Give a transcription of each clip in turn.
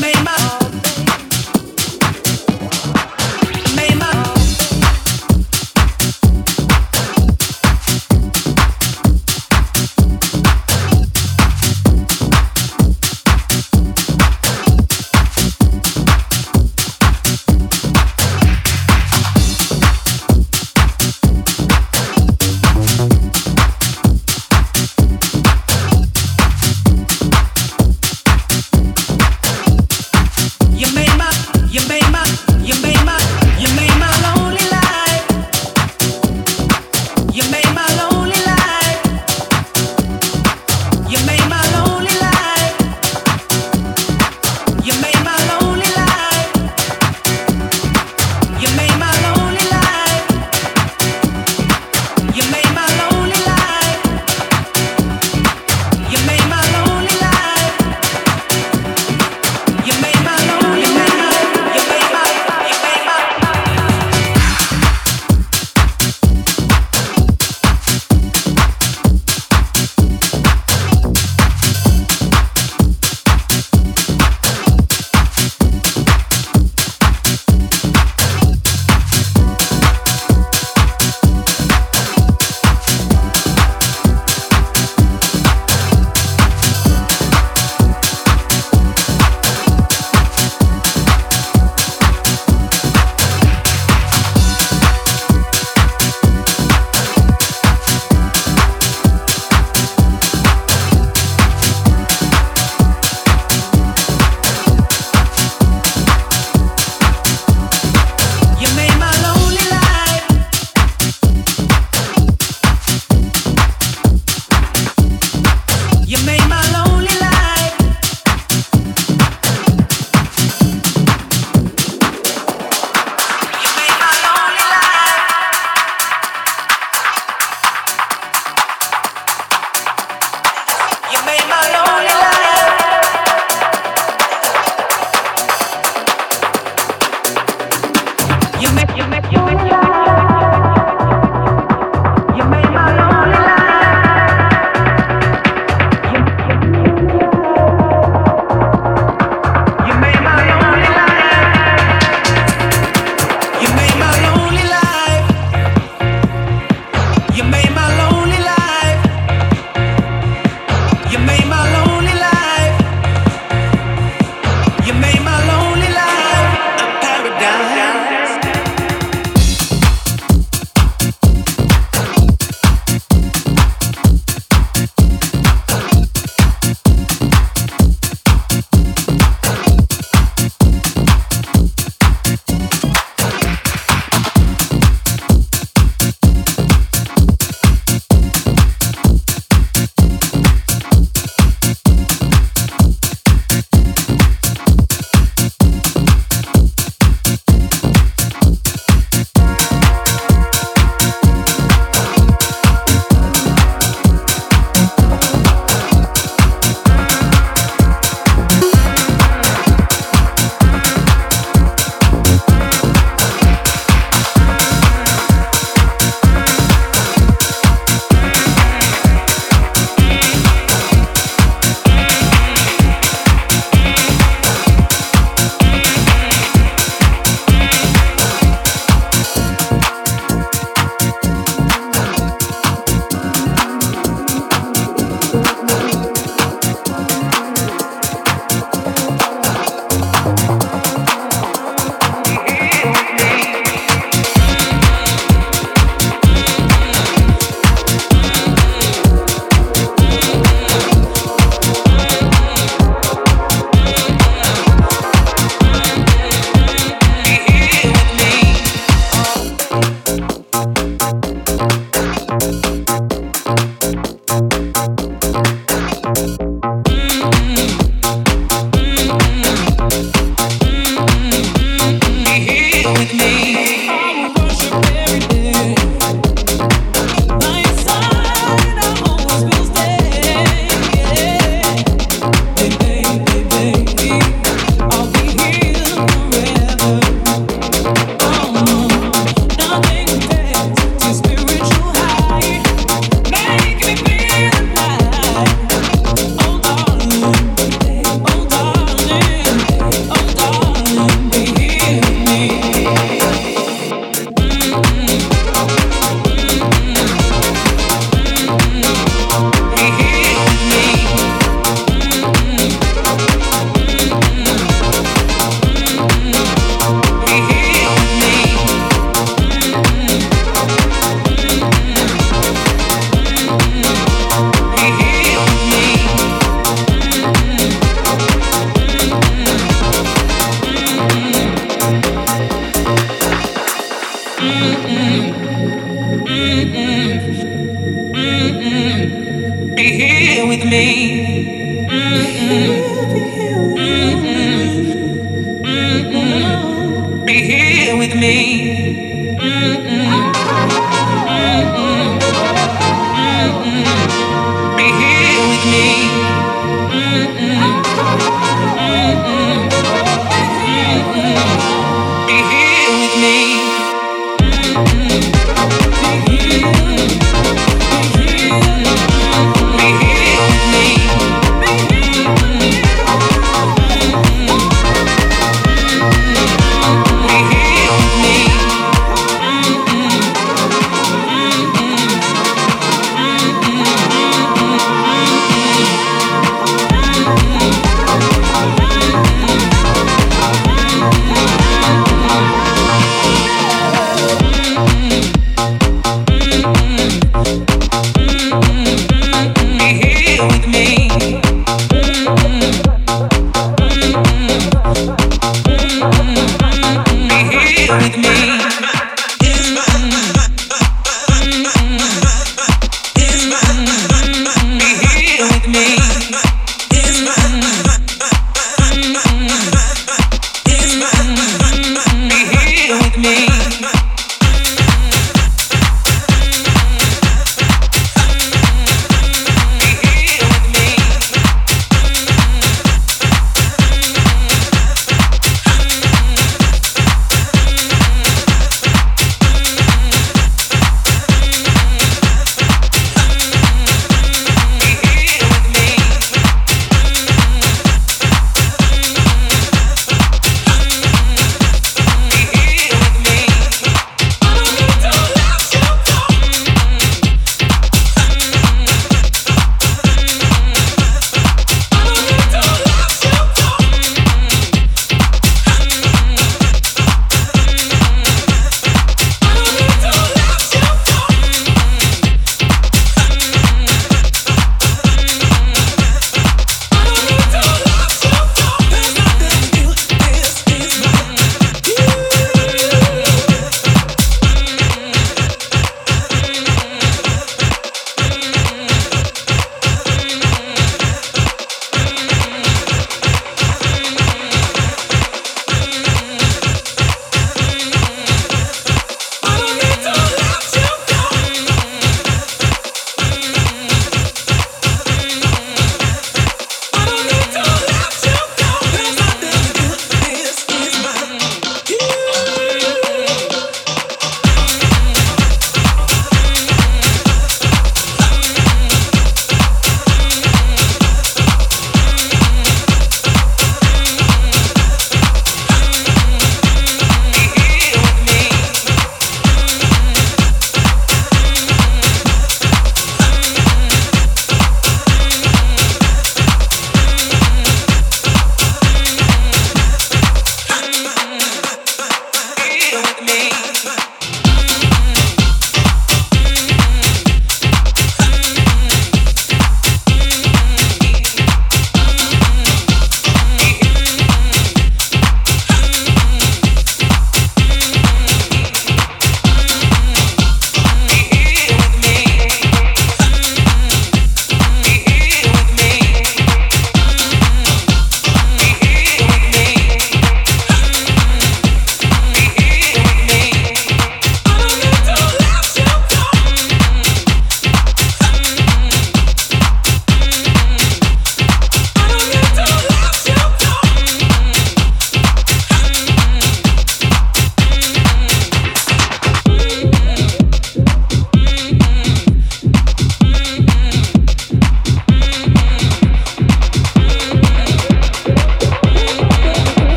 made my Mm-mm. Be here with me. Mm-mm.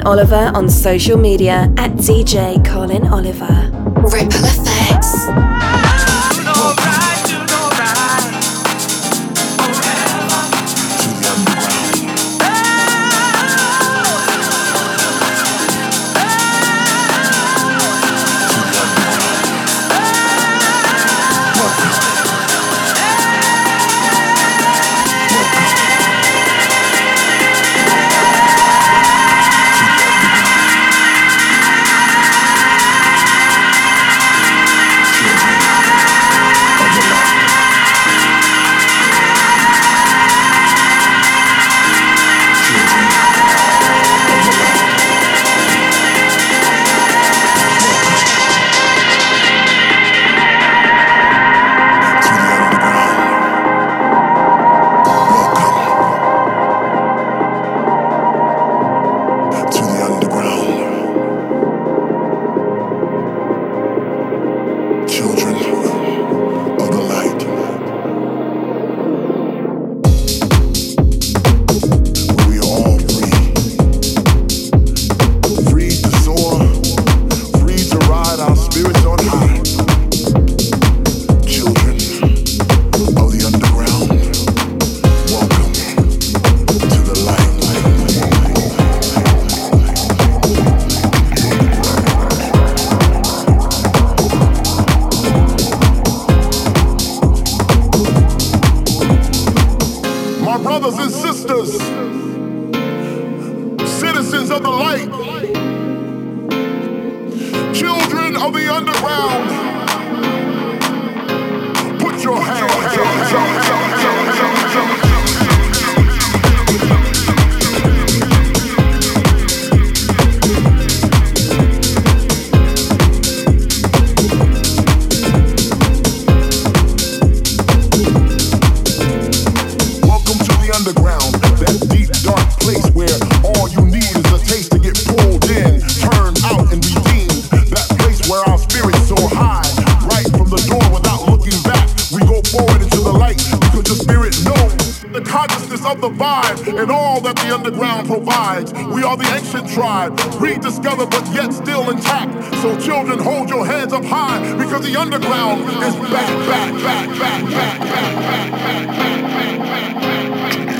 Collin Oliver on social media at DJ Collin Oliver. are the ancient tribe, rediscovered but yet still intact. So children, hold your heads up high because the underground is back, back, back, back, back, back, back, back, back, back, back, back.